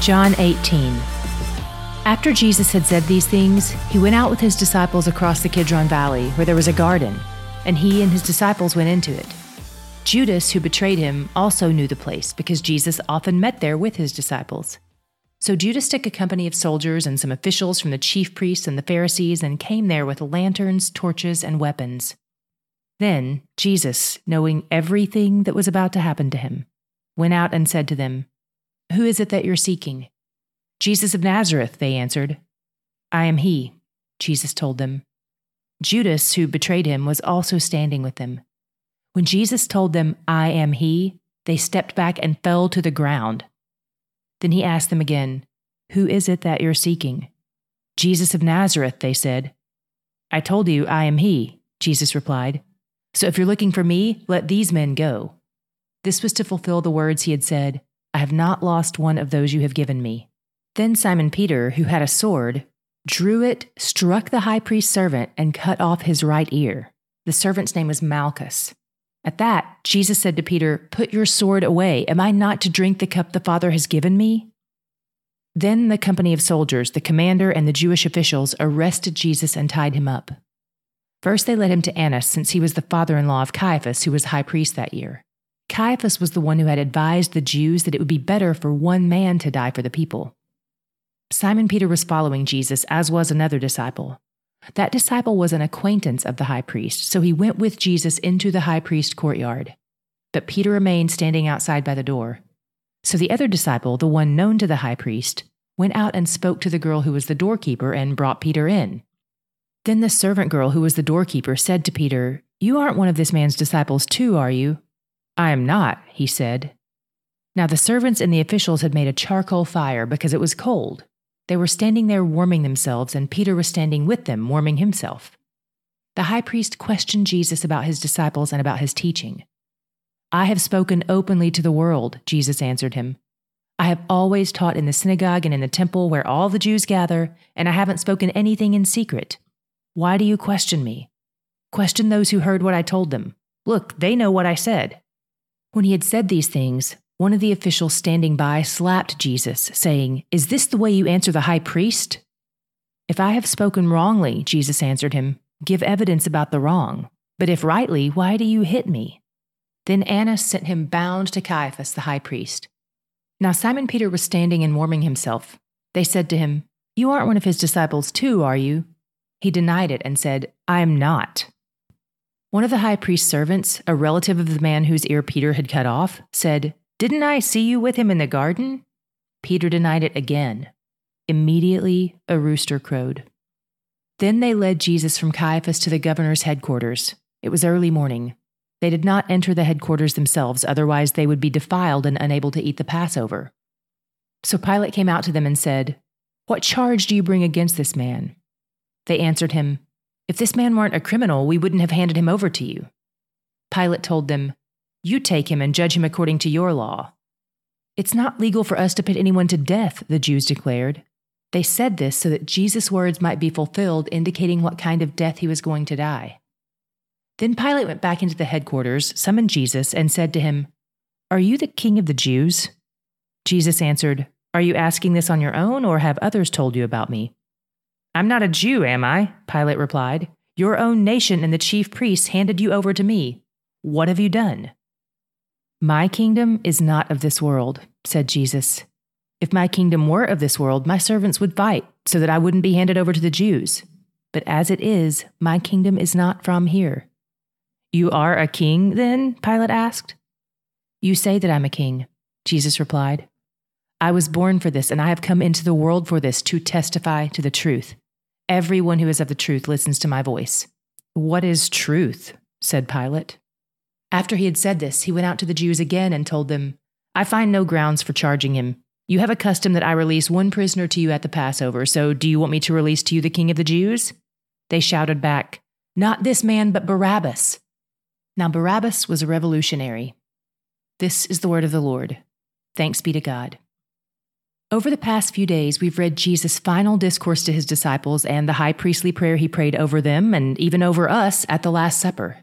John 18. After Jesus had said these things, he went out with his disciples across the Kidron Valley, where there was a garden, and he and his disciples went into it. Judas, who betrayed him, also knew the place because Jesus often met there with his disciples. So Judas took a company of soldiers and some officials from the chief priests and the Pharisees and came there with lanterns, torches, and weapons. Then Jesus, knowing everything that was about to happen to him, went out and said to them, Who is it that you're seeking? Jesus of Nazareth, they answered. I am he, Jesus told them. Judas, who betrayed him, was also standing with them. When Jesus told them, I am he, they stepped back and fell to the ground. Then he asked them again, Who is it that you're seeking? Jesus of Nazareth, they said. I told you I am he, Jesus replied. So if you're looking for me, let these men go. This was to fulfill the words he had said, I have not lost one of those you have given me. Then Simon Peter, who had a sword, drew it, struck the high priest's servant, and cut off his right ear. The servant's name was Malchus. At that, Jesus said to Peter, Put your sword away. Am I not to drink the cup the Father has given me? Then the company of soldiers, the commander, and the Jewish officials arrested Jesus and tied him up. First, they led him to Annas, since he was the father in law of Caiaphas, who was high priest that year. Caiaphas was the one who had advised the Jews that it would be better for one man to die for the people. Simon Peter was following Jesus, as was another disciple. That disciple was an acquaintance of the high priest, so he went with Jesus into the high priest courtyard. But Peter remained standing outside by the door. So the other disciple, the one known to the high priest, went out and spoke to the girl who was the doorkeeper and brought Peter in. Then the servant girl who was the doorkeeper said to Peter, You aren't one of this man's disciples, too, are you? I am not, he said. Now the servants and the officials had made a charcoal fire because it was cold. They were standing there warming themselves, and Peter was standing with them, warming himself. The high priest questioned Jesus about his disciples and about his teaching. I have spoken openly to the world, Jesus answered him. I have always taught in the synagogue and in the temple where all the Jews gather, and I haven't spoken anything in secret. Why do you question me? Question those who heard what I told them. Look, they know what I said. When he had said these things, one of the officials standing by slapped Jesus, saying, Is this the way you answer the high priest? If I have spoken wrongly, Jesus answered him, give evidence about the wrong. But if rightly, why do you hit me? Then Annas sent him bound to Caiaphas the high priest. Now Simon Peter was standing and warming himself. They said to him, You aren't one of his disciples, too, are you? He denied it and said, I am not. One of the high priest's servants, a relative of the man whose ear Peter had cut off, said, didn't I see you with him in the garden? Peter denied it again. Immediately, a rooster crowed. Then they led Jesus from Caiaphas to the governor's headquarters. It was early morning. They did not enter the headquarters themselves, otherwise, they would be defiled and unable to eat the Passover. So Pilate came out to them and said, What charge do you bring against this man? They answered him, If this man weren't a criminal, we wouldn't have handed him over to you. Pilate told them, you take him and judge him according to your law. It's not legal for us to put anyone to death, the Jews declared. They said this so that Jesus' words might be fulfilled, indicating what kind of death he was going to die. Then Pilate went back into the headquarters, summoned Jesus, and said to him, Are you the king of the Jews? Jesus answered, Are you asking this on your own, or have others told you about me? I'm not a Jew, am I? Pilate replied. Your own nation and the chief priests handed you over to me. What have you done? My kingdom is not of this world, said Jesus. If my kingdom were of this world, my servants would fight so that I wouldn't be handed over to the Jews. But as it is, my kingdom is not from here. You are a king, then? Pilate asked. You say that I'm a king, Jesus replied. I was born for this, and I have come into the world for this to testify to the truth. Everyone who is of the truth listens to my voice. What is truth? said Pilate. After he had said this, he went out to the Jews again and told them, I find no grounds for charging him. You have a custom that I release one prisoner to you at the Passover, so do you want me to release to you the king of the Jews? They shouted back, Not this man, but Barabbas. Now, Barabbas was a revolutionary. This is the word of the Lord. Thanks be to God. Over the past few days, we've read Jesus' final discourse to his disciples and the high priestly prayer he prayed over them and even over us at the Last Supper.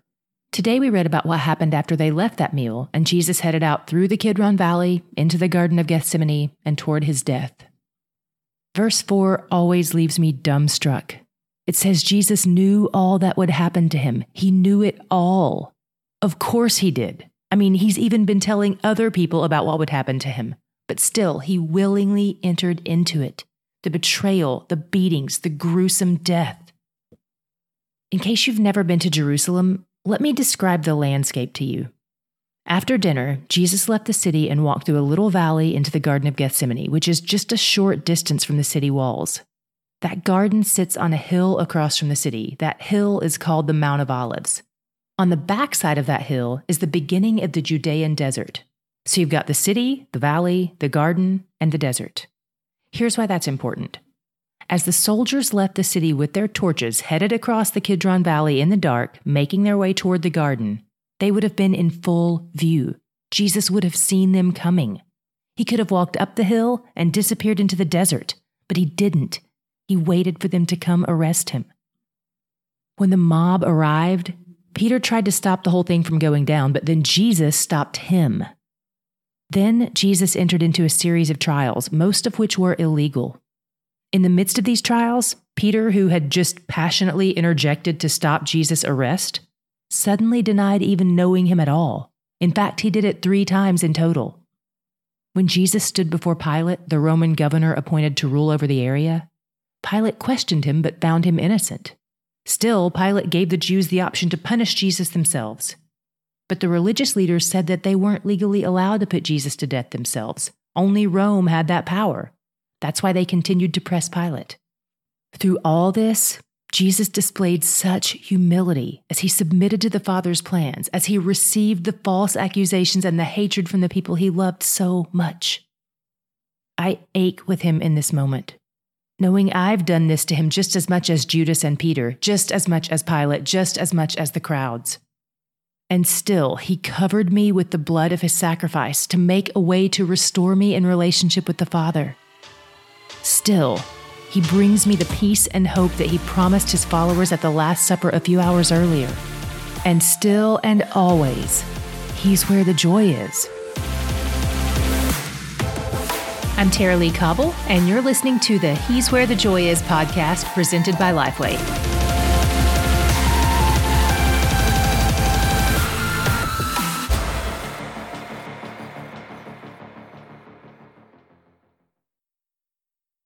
Today we read about what happened after they left that meal, and Jesus headed out through the Kidron Valley into the Garden of Gethsemane and toward his death. Verse 4 always leaves me dumbstruck. It says Jesus knew all that would happen to him. He knew it all. Of course he did. I mean, he's even been telling other people about what would happen to him. But still, he willingly entered into it the betrayal, the beatings, the gruesome death. In case you've never been to Jerusalem, let me describe the landscape to you. After dinner, Jesus left the city and walked through a little valley into the Garden of Gethsemane, which is just a short distance from the city walls. That garden sits on a hill across from the city. That hill is called the Mount of Olives. On the backside of that hill is the beginning of the Judean desert. So you've got the city, the valley, the garden, and the desert. Here's why that's important. As the soldiers left the city with their torches headed across the Kidron Valley in the dark, making their way toward the garden, they would have been in full view. Jesus would have seen them coming. He could have walked up the hill and disappeared into the desert, but he didn't. He waited for them to come arrest him. When the mob arrived, Peter tried to stop the whole thing from going down, but then Jesus stopped him. Then Jesus entered into a series of trials, most of which were illegal. In the midst of these trials, Peter, who had just passionately interjected to stop Jesus' arrest, suddenly denied even knowing him at all. In fact, he did it three times in total. When Jesus stood before Pilate, the Roman governor appointed to rule over the area, Pilate questioned him but found him innocent. Still, Pilate gave the Jews the option to punish Jesus themselves. But the religious leaders said that they weren't legally allowed to put Jesus to death themselves. Only Rome had that power. That's why they continued to press Pilate. Through all this, Jesus displayed such humility as he submitted to the Father's plans, as he received the false accusations and the hatred from the people he loved so much. I ache with him in this moment, knowing I've done this to him just as much as Judas and Peter, just as much as Pilate, just as much as the crowds. And still, he covered me with the blood of his sacrifice to make a way to restore me in relationship with the Father. Still, he brings me the peace and hope that he promised his followers at the Last Supper a few hours earlier. And still and always, he's where the joy is. I'm Tara-Leigh Cobble, and you're listening to the He's Where the Joy Is podcast presented by Lifeway.